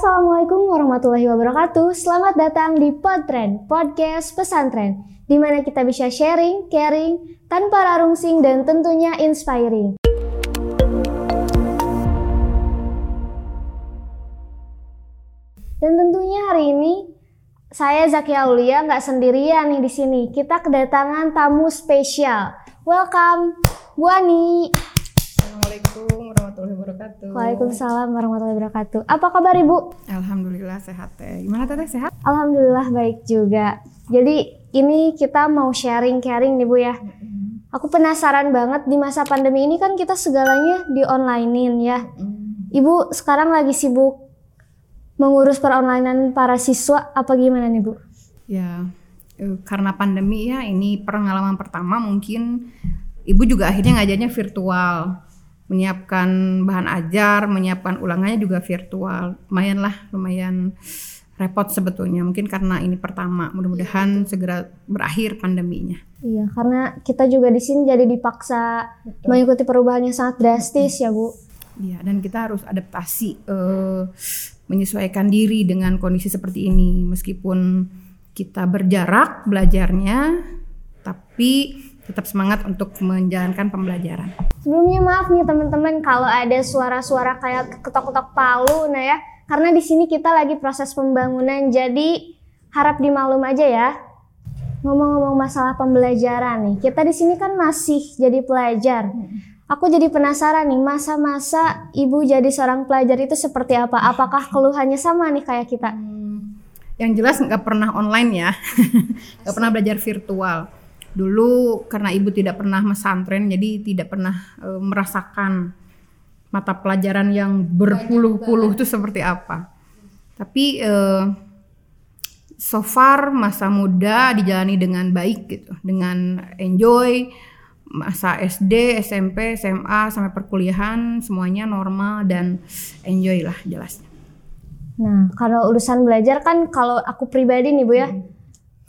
Assalamualaikum warahmatullahi wabarakatuh. Selamat datang di Podtrend, podcast pesantren, di mana kita bisa sharing, caring, tanpa rarungsing dan tentunya inspiring. Dan tentunya hari ini saya Zaki Aulia nggak sendirian nih di sini. Kita kedatangan tamu spesial. Welcome, Bu Ani. Assalamualaikum warahmatullahi wabarakatuh. Waalaikumsalam warahmatullahi wabarakatuh. Apa kabar Ibu? Alhamdulillah sehat teh. Gimana teteh sehat? Alhamdulillah baik juga. Jadi ini kita mau sharing caring nih Bu ya. Aku penasaran banget di masa pandemi ini kan kita segalanya di onlinein ya. Ibu sekarang lagi sibuk mengurus peronlinean para siswa apa gimana nih Bu? Ya eh, karena pandemi ya ini pengalaman pertama mungkin ibu juga akhirnya ngajarnya virtual menyiapkan bahan ajar menyiapkan ulangannya juga virtual. Lumayan lah lumayan repot sebetulnya. Mungkin karena ini pertama mudah-mudahan segera berakhir pandeminya. Iya, karena kita juga di sini jadi dipaksa mengikuti perubahan yang sangat drastis ya Bu. Iya, dan kita harus adaptasi, eh, menyesuaikan diri dengan kondisi seperti ini. Meskipun kita berjarak belajarnya, tapi tetap semangat untuk menjalankan pembelajaran. Sebelumnya maaf nih teman-teman kalau ada suara-suara kayak ketok-ketok palu nah ya. Karena di sini kita lagi proses pembangunan jadi harap dimaklum aja ya. Ngomong-ngomong masalah pembelajaran nih, kita di sini kan masih jadi pelajar. Aku jadi penasaran nih, masa-masa ibu jadi seorang pelajar itu seperti apa? Apakah keluhannya sama nih kayak kita? Hmm, yang jelas nggak pernah online ya, nggak pernah belajar virtual. Dulu karena ibu tidak pernah mesantren, jadi tidak pernah eh, merasakan mata pelajaran yang berpuluh-puluh itu seperti apa. Tapi eh, so far masa muda dijalani dengan baik gitu, dengan enjoy masa SD, SMP, SMA sampai perkuliahan semuanya normal dan enjoy lah jelasnya. Nah, kalau urusan belajar kan kalau aku pribadi nih Bu ya,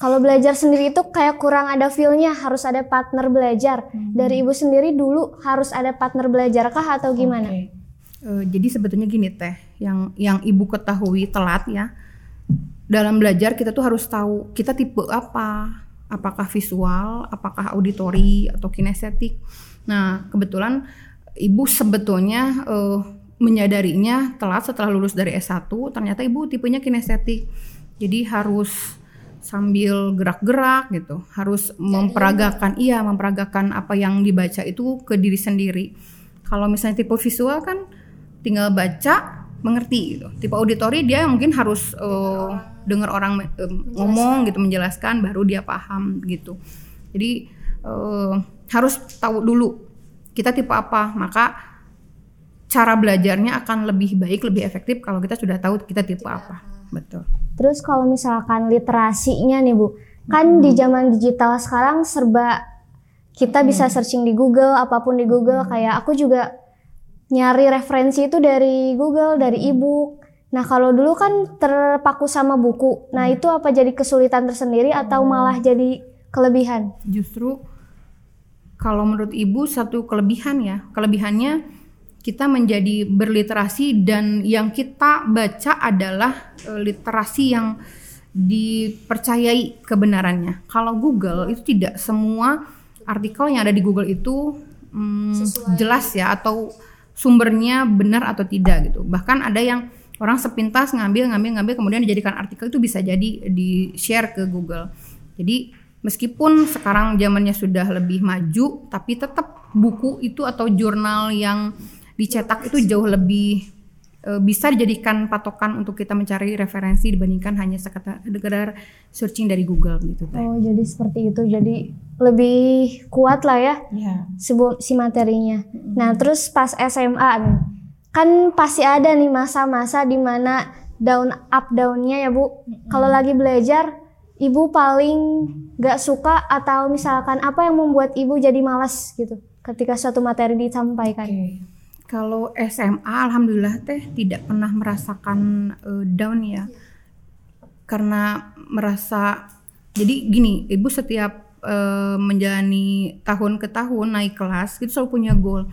kalau belajar sendiri itu kayak kurang ada feel-nya, harus ada partner belajar. Dari Ibu sendiri dulu harus ada partner belajar kah atau gimana? Eh, jadi sebetulnya gini teh, yang yang ibu ketahui telat ya. Dalam belajar kita tuh harus tahu kita tipe apa, apakah visual, apakah auditori atau kinestetik. Nah kebetulan ibu sebetulnya eh, menyadarinya telat setelah lulus dari S1, ternyata ibu tipenya kinestetik. Jadi harus sambil gerak-gerak gitu, harus memperagakan iya, memperagakan apa yang dibaca itu ke diri sendiri. Kalau misalnya tipe visual kan tinggal baca mengerti gitu. Tipe auditori dia mungkin harus uh, dengar orang uh, ngomong gitu menjelaskan baru dia paham gitu. Jadi uh, harus tahu dulu kita tipe apa, maka cara belajarnya akan lebih baik, lebih efektif kalau kita sudah tahu kita tipe apa. Betul. Terus kalau misalkan literasinya nih Bu, kan di zaman digital sekarang serba kita bisa searching di Google, apa pun di Google. Kayak aku juga nyari referensi itu dari Google, dari ebook. Nah kalau dulu kan terpaku sama buku. Nah itu apa jadi kesulitan tersendiri atau malah jadi kelebihan? Justru kalau menurut ibu satu kelebihan ya, kelebihannya kita menjadi berliterasi dan yang kita baca adalah e, literasi yang dipercayai kebenarannya. Kalau Google itu tidak semua artikel yang ada di Google itu hmm, jelas ya atau sumbernya benar atau tidak gitu. Bahkan ada yang orang sepintas ngambil ngambil ngambil kemudian dijadikan artikel itu bisa jadi di share ke Google. Jadi meskipun sekarang zamannya sudah lebih maju tapi tetap buku itu atau jurnal yang dicetak itu jauh lebih e, bisa dijadikan patokan untuk kita mencari referensi dibandingkan hanya sekedar searching dari Google gitu. Teh. Oh jadi seperti itu, jadi lebih kuat lah ya Ya. si, si materinya. Nah terus pas SMA nih, kan pasti ada nih masa-masa di mana down up downnya ya bu. Kalau lagi belajar, ibu paling gak suka atau misalkan apa yang membuat ibu jadi malas gitu ketika suatu materi disampaikan. Oke. Kalau SMA alhamdulillah teh tidak pernah merasakan eh, down ya. Karena merasa jadi gini, ibu setiap eh, menjalani tahun ke tahun naik kelas itu selalu punya goal.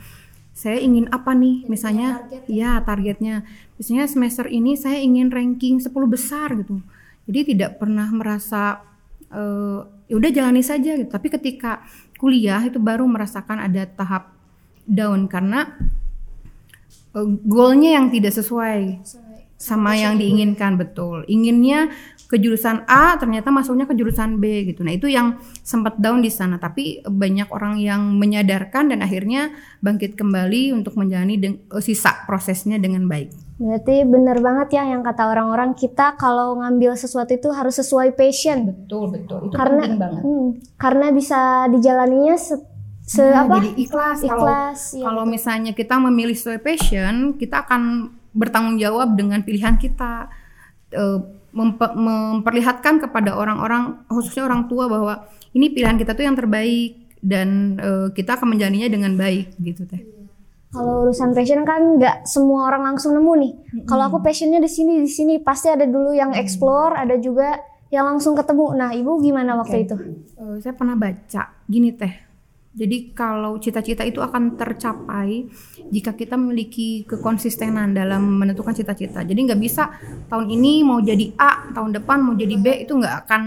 saya ingin apa nih? Misalnya target ya? targetnya. Misalnya semester ini saya ingin ranking 10 besar gitu. Jadi tidak pernah merasa eh, ya udah jalani saja gitu. Tapi ketika kuliah itu baru merasakan ada tahap down. Karena goalnya yang tidak sesuai sama yang diinginkan betul. Inginnya ke jurusan A ternyata masuknya ke jurusan B gitu. Nah, itu yang sempat down di sana, tapi banyak orang yang menyadarkan dan akhirnya bangkit kembali untuk menjalani eh, sisa prosesnya dengan baik. Berarti bener banget ya yang kata orang-orang kita kalau ngambil sesuatu itu harus sesuai passion. Betul, betul. Itu karena penting banget. hmm, karena bisa dijalaninya se, Nah, apa? Jadi ikhlas. Kalau Ikhlas. ya. kalau misalnya kita memilih sesuai passion, kita akan bertanggung jawab dengan pilihan kita. Eh, mempe- memperlihatkan kepada orang-orang, khususnya orang tua bahwa ini pilihan kita tuh yang terbaik dan eh, kita akan menjalaninya dengan baik gitu teh. Kalau urusan passion kan nggak semua orang langsung nemu nih. Kalau aku passionnya di sini di sini pasti ada dulu yang explore, ada juga yang langsung ketemu. Nah, ibu gimana waktu itu? Eh, saya pernah baca gini teh. Jadi kalau cita-cita itu akan tercapai jika kita memiliki kekonsistenan dalam menentukan cita-cita. Jadi nggak bisa tahun ini mau jadi A, tahun depan mau jadi B itu nggak akan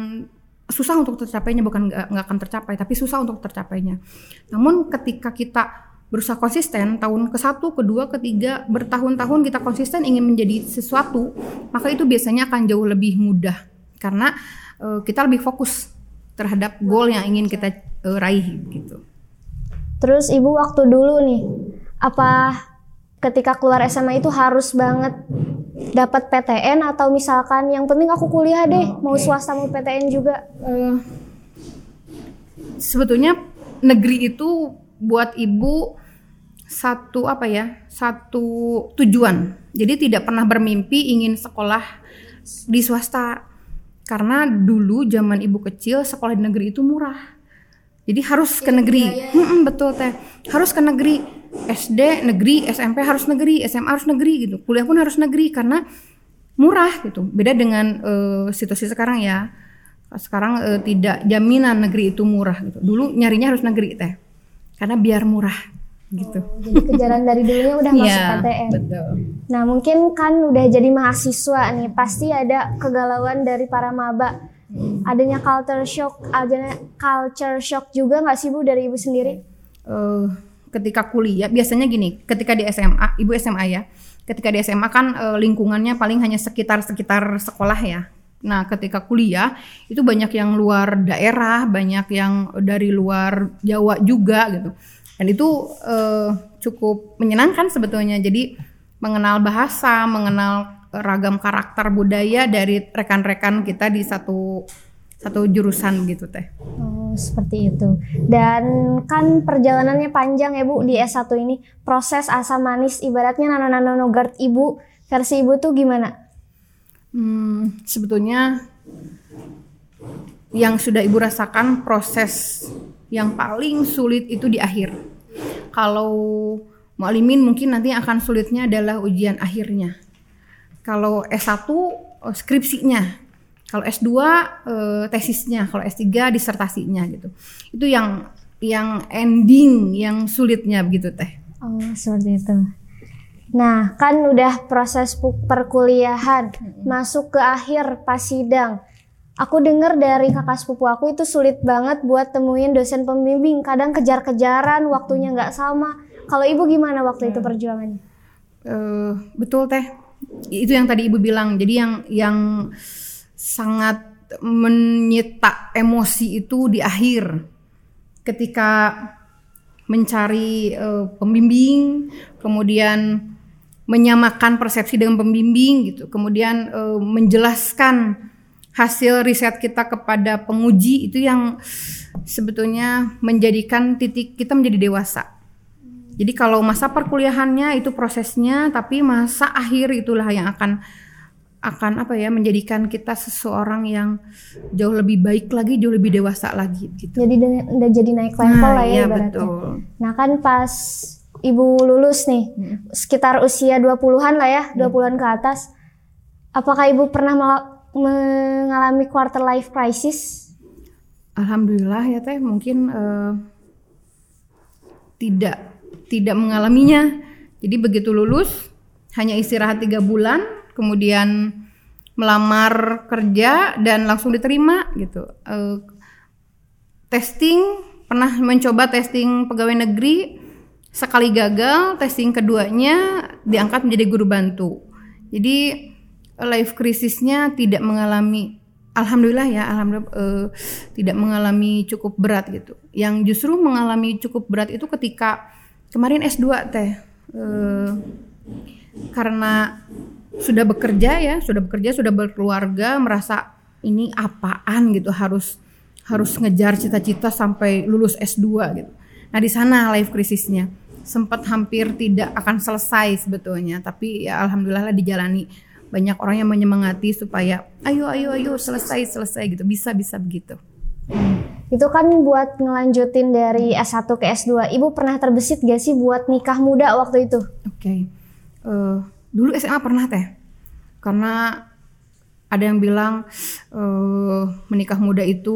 susah untuk tercapainya bukan nggak akan tercapai tapi susah untuk tercapainya. Namun ketika kita berusaha konsisten tahun ke satu, kedua, ketiga bertahun-tahun kita konsisten ingin menjadi sesuatu maka itu biasanya akan jauh lebih mudah karena eh, kita lebih fokus terhadap goal yang ingin kita eh, raih gitu. Terus ibu waktu dulu nih, apa ketika keluar SMA itu harus banget dapat PTN atau misalkan yang penting aku kuliah deh, mau swasta mau PTN juga. Eh, sebetulnya negeri itu buat ibu satu apa ya satu tujuan. Jadi tidak pernah bermimpi ingin sekolah di swasta. Karena dulu zaman ibu kecil sekolah di negeri itu murah jadi harus ke negeri. Mm-mm, betul teh. Harus ke negeri. SD negeri. SMP harus negeri. SMA harus negeri gitu. Kuliah pun harus negeri karena murah gitu. Beda dengan eh, situasi sekarang ya. Sekarang eh, tidak jaminan negeri itu murah gitu. Dulu nyarinya harus negeri teh. Karena biar murah gitu. Jadi kejaran dari dulunya udah masuk Iya, PTN. betul. Nah mungkin kan udah jadi mahasiswa nih, pasti ada kegalauan dari para maba. Adanya culture shock, adanya culture shock juga nggak sih bu dari ibu sendiri? Eh, ketika kuliah biasanya gini ketika di SMA ibu SMA ya ketika di SMA kan eh, lingkungannya paling hanya sekitar sekitar sekolah ya. Nah ketika kuliah itu banyak yang luar daerah banyak yang dari luar Jawa juga gitu. Dan itu eh, cukup menyenangkan sebetulnya. Jadi mengenal bahasa mengenal ragam karakter budaya dari rekan-rekan kita di satu satu jurusan gitu teh Oh seperti itu. Dan kan perjalanannya panjang ya bu di S1 ini. Proses asam manis ibaratnya nano-nano nogurt ibu versi ibu tuh gimana? Hmm, sebetulnya yang sudah ibu rasakan proses yang paling sulit itu di akhir. Kalau mualimin mungkin nanti akan sulitnya adalah ujian akhirnya. Kalau S1 eh, skripsinya, kalau S2 eh, tesisnya, kalau S3 disertasinya gitu. Itu yang yang ending yang sulitnya begitu teh. Oh seperti itu. Nah kan udah proses perkuliahan masuk ke akhir pas sidang. Aku dengar dari kakak sepupu aku itu sulit banget buat temuin dosen pembimbing. Kadang kejar-kejaran, waktunya nggak sama. Kalau ibu gimana waktu itu perjuangannya? Eh, betul teh itu yang tadi ibu bilang. Jadi yang yang sangat menyita emosi itu di akhir. Ketika mencari eh, pembimbing kemudian menyamakan persepsi dengan pembimbing gitu. Kemudian eh, menjelaskan hasil riset kita kepada penguji itu yang sebetulnya menjadikan titik kita menjadi dewasa jadi kalau masa perkuliahannya itu prosesnya, tapi masa akhir itulah yang akan akan apa ya menjadikan kita seseorang yang jauh lebih baik lagi, jauh lebih dewasa lagi gitu. Jadi udah, jadi naik level lah ya iya ibaratnya. betul. Nah kan pas ibu lulus nih, sekitar usia 20-an lah ya, 20-an ke atas. Apakah ibu pernah mengalami quarter life crisis? Alhamdulillah ya teh mungkin eh, tidak tidak mengalaminya. Jadi begitu lulus hanya istirahat tiga bulan, kemudian melamar kerja dan langsung diterima gitu. Uh, testing pernah mencoba testing pegawai negeri sekali gagal, testing keduanya diangkat menjadi guru bantu. Jadi life krisisnya tidak mengalami alhamdulillah ya alhamdulillah uh, tidak mengalami cukup berat gitu. Yang justru mengalami cukup berat itu ketika kemarin S2 teh. Uh, karena sudah bekerja ya, sudah bekerja, sudah berkeluarga, merasa ini apaan gitu harus harus ngejar cita-cita sampai lulus S2 gitu. Nah, di sana life krisisnya. Sempat hampir tidak akan selesai sebetulnya, tapi ya alhamdulillah lah dijalani. Banyak orang yang menyemangati supaya ayo ayo ayo selesai selesai gitu. Bisa bisa begitu itu kan buat ngelanjutin dari S1 ke S2 ibu pernah terbesit gak sih buat nikah muda waktu itu? Oke. Okay. uh, eh, dulu SMA pernah teh. Karena ada yang bilang uh, menikah muda itu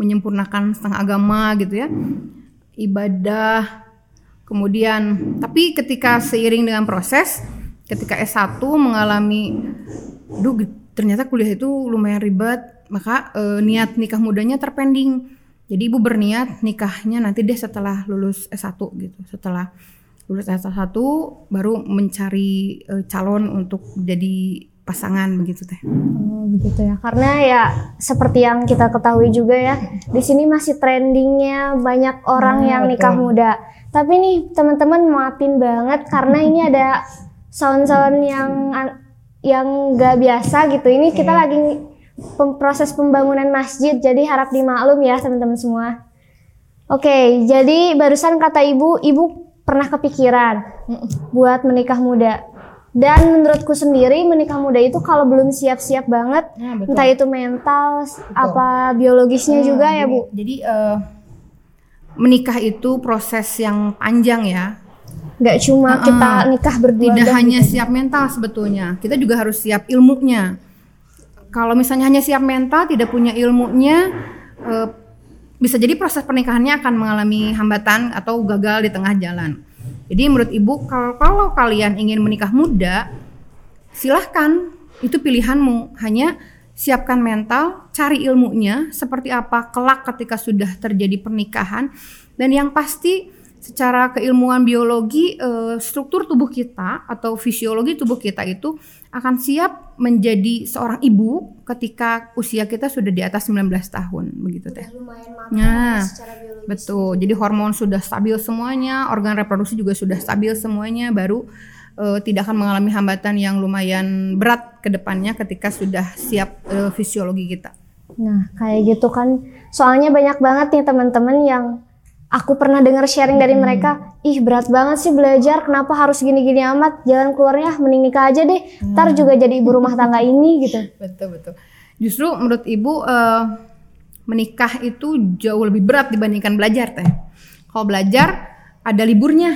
menyempurnakan setengah agama gitu ya. Ibadah. Kemudian tapi ketika seiring dengan proses ketika S1 mengalami duh ternyata kuliah itu lumayan ribet maka e, niat nikah mudanya terpending jadi ibu berniat nikahnya nanti deh setelah lulus S1 gitu setelah lulus S1 baru mencari e, calon untuk jadi pasangan begitu teh. Oh begitu ya. Karena ya seperti yang kita ketahui juga ya, di sini masih trendingnya banyak orang nah, yang nikah muda. Tapi nih teman-teman maafin banget karena ini ada sound-sound yang yang gak biasa gitu. Ini kita lagi proses pembangunan masjid, jadi harap dimaklum ya teman-teman semua. Oke, jadi barusan kata ibu, ibu pernah kepikiran buat menikah muda. Dan menurutku sendiri menikah muda itu kalau belum siap-siap banget, ya, entah itu mental, betul. apa biologisnya hmm, juga ya bu. Jadi uh, menikah itu proses yang panjang ya nggak cuma uh, kita nikah berdua tidak hanya gitu. siap mental sebetulnya. Kita juga harus siap ilmunya. Kalau misalnya hanya siap mental tidak punya ilmunya uh, bisa jadi proses pernikahannya akan mengalami hambatan atau gagal di tengah jalan. Jadi menurut ibu kalau kalau kalian ingin menikah muda silahkan. Itu pilihanmu. Hanya siapkan mental cari ilmunya seperti apa kelak ketika sudah terjadi pernikahan. Dan yang pasti secara keilmuan biologi uh, struktur tubuh kita atau fisiologi tubuh kita itu akan siap menjadi seorang ibu ketika usia kita sudah di atas 19 tahun begitu teh. Nah, betul. Jadi hormon sudah stabil semuanya, organ reproduksi juga sudah stabil semuanya baru uh, tidak akan mengalami hambatan yang lumayan berat ke depannya ketika sudah siap uh, fisiologi kita. Nah, kayak gitu kan. Soalnya banyak banget nih teman-teman yang aku pernah dengar sharing dari hmm. mereka, ih berat banget sih belajar, kenapa harus gini-gini amat? Jalan keluarnya mending nikah aja deh, hmm. ntar juga jadi ibu rumah tangga ini gitu. Betul betul. Justru menurut ibu uh, menikah itu jauh lebih berat dibandingkan belajar teh. Kalau belajar ada liburnya,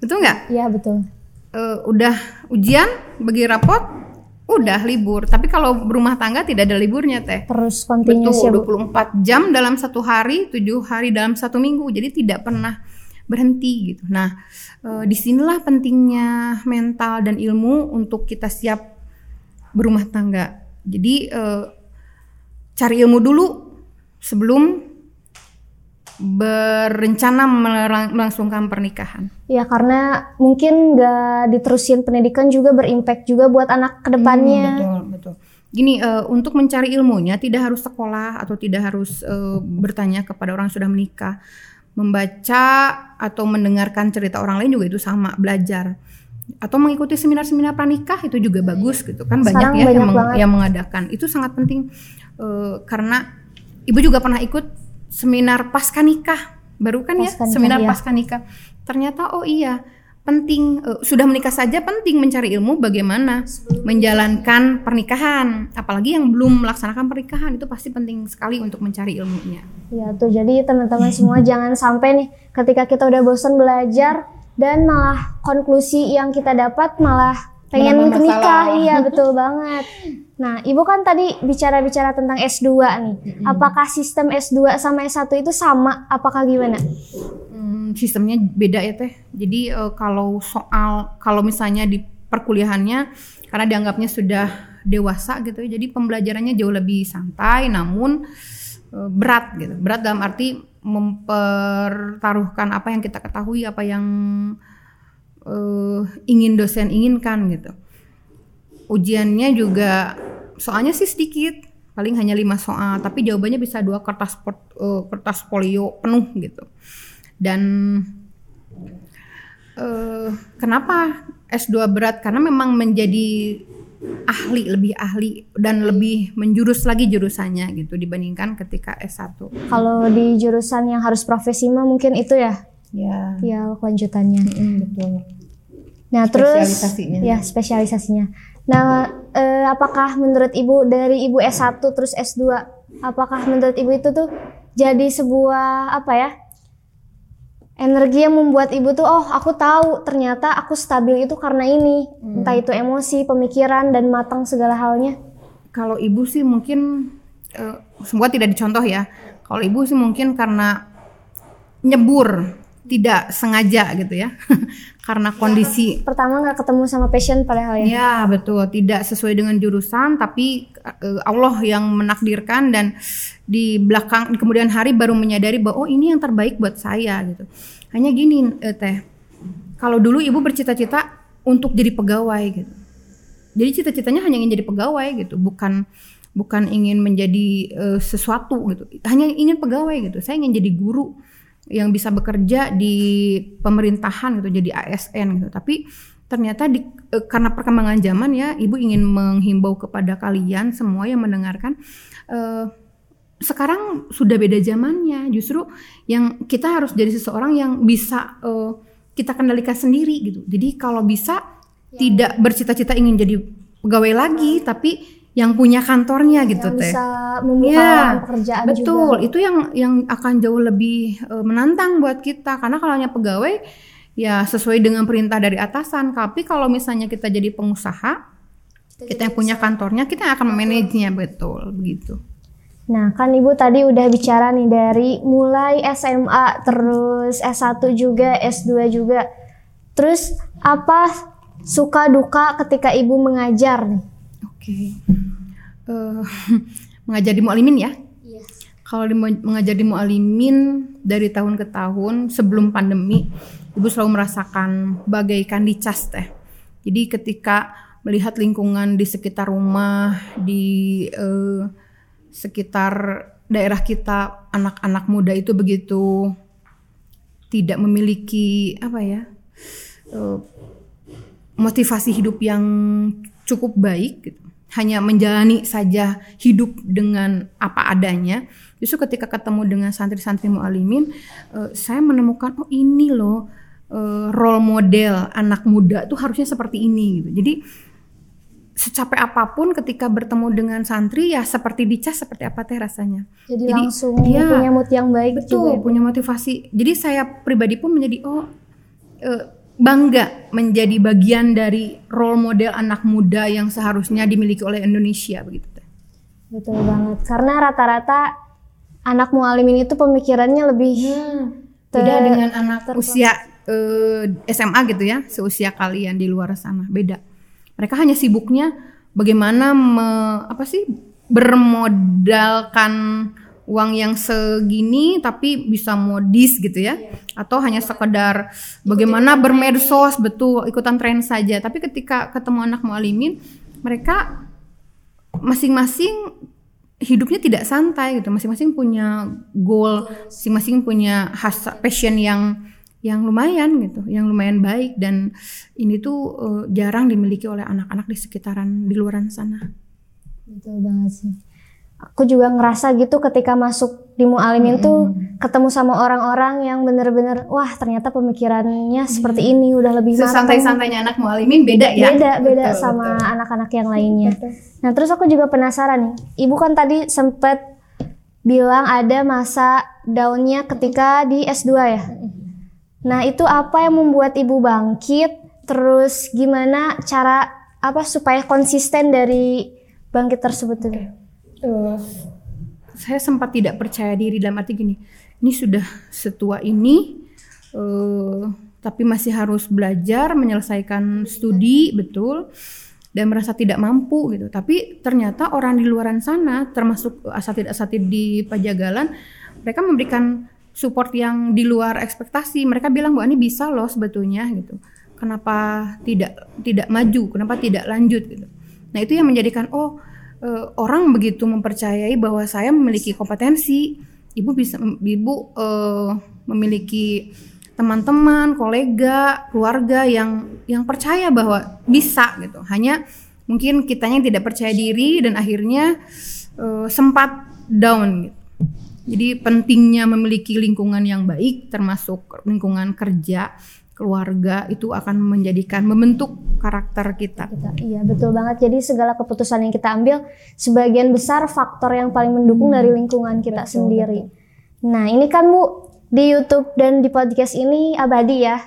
betul nggak? Iya betul. Uh, udah ujian, bagi rapot, udah libur. Tapi kalau berumah tangga tidak ada liburnya teh. Terus continuous Betul, ya, 24 jam dalam satu hari, tujuh hari dalam satu minggu. Jadi tidak pernah berhenti gitu. Nah, e, di sinilah pentingnya mental dan ilmu untuk kita siap berumah tangga. Jadi e, cari ilmu dulu sebelum berencana melangsungkan pernikahan? Ya karena mungkin nggak diterusin pendidikan juga berimpact juga buat anak ke depannya. Hmm, betul betul. Gini uh, untuk mencari ilmunya tidak harus sekolah atau tidak harus uh, bertanya kepada orang yang sudah menikah, membaca atau mendengarkan cerita orang lain juga itu sama belajar atau mengikuti seminar-seminar pranikah itu juga bagus gitu kan banyak ya banyak yang, meng yang mengadakan itu sangat penting uh, karena ibu juga pernah ikut seminar pasca nikah. Baru kan ya? Seminar ya. pasca nikah. Ternyata oh iya penting uh, sudah menikah saja penting mencari ilmu bagaimana Sebelum menjalankan pernikahan. Apalagi yang belum melaksanakan pernikahan itu pasti penting sekali untuk mencari ilmunya. Ya tuh. Jadi teman-teman semua jangan sampai nih ketika kita udah bosan belajar dan malah konklusi yang kita dapat malah pengen menikah iya betul banget nah ibu kan tadi bicara-bicara tentang S2 nih apakah sistem S2 sama S1 itu sama apakah gimana hmm, sistemnya beda ya teh. Jadi uh, kalau soal kalau misalnya di perkuliahannya karena dianggapnya sudah dewasa gitu, ya, jadi pembelajarannya jauh lebih santai, namun uh, berat gitu. Berat dalam arti mempertaruhkan apa yang kita ketahui, apa yang uh, ingin dosen inginkan gitu. Ujiannya juga soalnya sih sedikit, paling hanya lima soal, tapi jawabannya bisa dua kertas uh, kertas folio penuh gitu. Dan uh, kenapa S2 berat? Karena memang menjadi ahli lebih ahli dan lebih menjurus lagi jurusannya gitu dibandingkan ketika S1. Kalau di jurusan yang harus profesi mah mungkin itu ya. Ya. Ya lanjutannya. Mm, betul. Nah, terus ya spesialisasinya. Nah, eh, apakah menurut Ibu dari Ibu S1 terus S2, apakah menurut Ibu itu tuh jadi sebuah apa ya? Energi yang membuat Ibu tuh oh, aku tahu ternyata aku stabil itu karena ini. Entah itu emosi, pemikiran dan matang segala halnya. Kalau ibu sih mungkin eh, semua tidak dicontoh ya. Kalau ibu sih mungkin karena nyebur, tidak sengaja gitu ya. karena kondisi Pertama nggak ketemu sama passion padahal ya. Ya betul, tidak sesuai dengan jurusan, tapi eh, Allah yang menakdirkan dan di belakang di kemudian hari baru menyadari bahwa oh ini yang terbaik buat saya gitu. Hanya gini eh, teh, kalau dulu ibu bercita-cita untuk jadi pegawai gitu. Jadi cita-citanya hanya ingin jadi pegawai gitu, bukan bukan ingin menjadi eh, sesuatu gitu. Hanya ingin pegawai gitu. Saya ingin jadi guru yang bisa bekerja di pemerintahan gitu, jadi ASN gitu. Tapi ternyata di, eh, karena perkembangan zaman ya, ibu ingin menghimbau kepada kalian semua yang mendengarkan. eh, sekarang sudah beda zamannya. Justru yang kita harus jadi seseorang yang bisa eh, kita kendalikan sendiri gitu. Jadi kalau bisa tidak bercita-cita ingin jadi pegawai lagi, tapi yang punya kantornya gitu Yang teh. bisa membuka Iya, lapangan pekerjaan Betul, juga. itu yang yang akan jauh lebih eh, menantang buat kita karena kalau hanya pegawai ya sesuai dengan perintah dari atasan. Tapi kalau misalnya kita jadi pengusaha, kita yang punya kantornya, kita yang akan memanajenya betul begitu. Nah, kan Ibu tadi udah bicara nih dari mulai SMA, terus S1 juga, S2 juga. Terus apa suka duka ketika Ibu mengajar nih? Oke. Eh, mengajar di Mualimin ya. Iya. Kalau di, mengajar di Mualimin dari tahun ke tahun sebelum pandemi, Ibu selalu merasakan bagaikan dicas teh. Jadi ketika melihat lingkungan di sekitar rumah, di eh, sekitar daerah kita, anak-anak muda itu begitu tidak memiliki apa ya eh, motivasi hidup yang cukup baik gitu. hanya menjalani saja hidup dengan apa adanya justru ketika ketemu dengan santri-santri mualimin eh, saya menemukan oh ini loh eh, role model anak muda tuh harusnya seperti ini gitu jadi secapek apa pun ketika bertemu dengan santri ya seperti dicas seperti apa teh rasanya Jadi, Jadi, langsung iya, punya mood yang baik Betul, juga. ya? punya motivasi. Jadi saya pribadi pun menjadi oh eh, bangga menjadi bagian dari role model anak muda yang seharusnya dimiliki oleh Indonesia begitu. teh. Betul banget. Karena rata-rata anak mualimin itu pemikirannya lebih Beda ter- dengan anak usia eh, SMA gitu ya, seusia kalian di luar sana, beda. Mereka hanya sibuknya bagaimana me- apa sih bermodalkan uang yang segini tapi bisa modis gitu ya. Atau hanya sekedar bagaimana bermedsos betul ikutan tren saja. Tapi ketika ketemu anak mualimin mereka masing-masing hidupnya tidak santai gitu. Masing-masing punya goal masing-masing punya hasa passion yang yang lumayan gitu yang lumayan baik. Dan ini tuh eh, jarang dimiliki oleh anak-anak di sekitaran di luaran sana. Betul banget sih. Aku juga ngerasa gitu ketika masuk di Mualimin tuh ketemu sama orang-orang yang bener-bener wah ternyata pemikirannya seperti ini udah lebih matang. sesantai-santainya anak mualimin beda ya Beda beda Betul, sama betul. anak-anak yang lainnya. Nah terus aku juga penasaran nih. Ibu kan tadi sempet bilang ada masa downnya ketika di S2 ya. Nah itu apa yang membuat ibu bangkit? Terus gimana cara apa supaya konsisten dari bangkit tersebut itu? Eh, saya sempat tidak percaya diri dalam arti gini ini sudah setua ini eh, tapi masih harus belajar menyelesaikan studi betul dan merasa tidak mampu gitu. Tapi ternyata orang di luaran sana termasuk asatid-asatid di Pajagalan mereka memberikan support yang di luar ekspektasi. Mereka bilang bahwa ini bisa loh sebetulnya gitu. Kenapa tidak tidak maju? Kenapa tidak lanjut gitu. Nah, itu yang menjadikan oh uh, orang begitu mempercayai bahwa saya memiliki kompetensi. Ibu bisa ibu uh, memiliki teman-teman, kolega, keluarga yang yang percaya bahwa bisa gitu. Hanya mungkin kitanya yang tidak percaya diri dan akhirnya uh, sempat down gitu. Jadi pentingnya memiliki lingkungan yang baik termasuk lingkungan kerja, keluarga itu akan menjadikan membentuk karakter kita. Iya, betul banget. Jadi segala keputusan yang kita ambil sebagian besar faktor yang paling mendukung hmm. dari lingkungan kita betul, sendiri. Betul. Nah, ini kan Bu di YouTube dan di podcast ini abadi ya.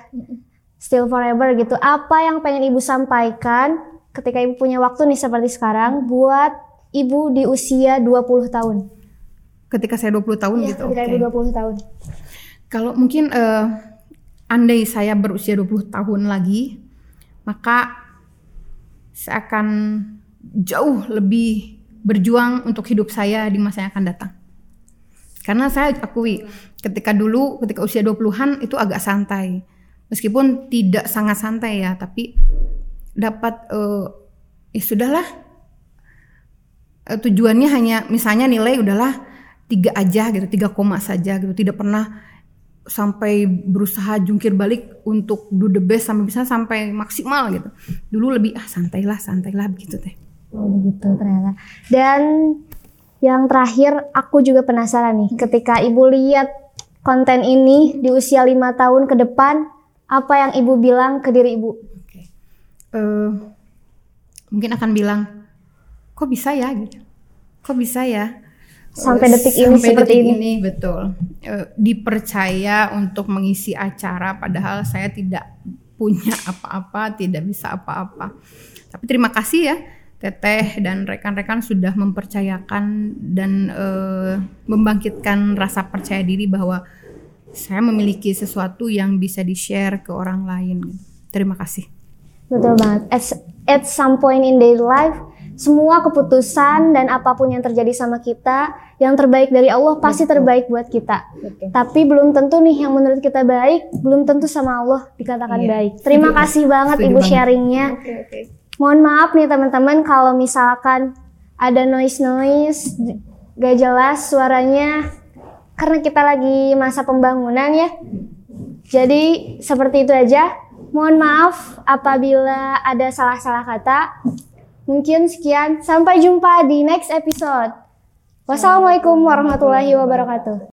Still forever gitu. Apa yang pengen Ibu sampaikan ketika Ibu punya waktu nih seperti sekarang buat Ibu di usia 20 tahun? Ketika saya 20 tahun ya, gitu. Ketika okay. Ibu 20 tahun. Kalau mungkin uh, andai saya berusia 20 tahun lagi, maka saya akan jauh lebih berjuang untuk hidup saya di masa yang akan datang. Karena saya akui ketika dulu ketika usia 20-an itu agak santai. Meskipun tidak sangat santai ya, tapi dapat uh, ya sudahlah uh, tujuannya hanya misalnya nilai udahlah tiga aja gitu, tiga koma saja gitu, tidak pernah sampai berusaha jungkir balik untuk do the best sampai bisa sampai maksimal gitu. Dulu lebih ah santailah, santailah begitu teh. Oh begitu ternyata. Dan yang terakhir, aku juga penasaran nih, ketika ibu lihat konten ini di usia lima tahun ke depan, apa yang ibu bilang ke diri ibu? Okay. Uh, mungkin akan bilang, kok bisa ya gitu, kok bisa ya sampai detik ini sampai seperti detik ini. ini betul uh, dipercaya untuk mengisi acara padahal saya tidak punya apa-apa tidak bisa apa-apa tapi terima kasih ya Teteh dan rekan-rekan sudah mempercayakan dan uh, membangkitkan rasa percaya diri bahwa saya memiliki sesuatu yang bisa di-share ke orang lain. Terima kasih. Betul banget. At, at some point in their life, semua keputusan dan apa pun yang terjadi sama kita, yang terbaik dari Allah pasti terbaik buat kita. Betul. Tapi belum tentu nih yang menurut kita baik, belum tentu sama Allah dikatakan iya. baik. Terima kasih banget Ibu sharingnya. Okay, okay. Mohon maaf nih teman-teman kalau misalkan ada noise-noise gak jelas suaranya karena kita lagi masa pembangunan ya. Jadi seperti itu aja. Mohon maaf apabila ada salah-salah kata. Mungkin sekian. Sampai jumpa di next episode. Wassalamualaikum warahmatullahi wabarakatuh.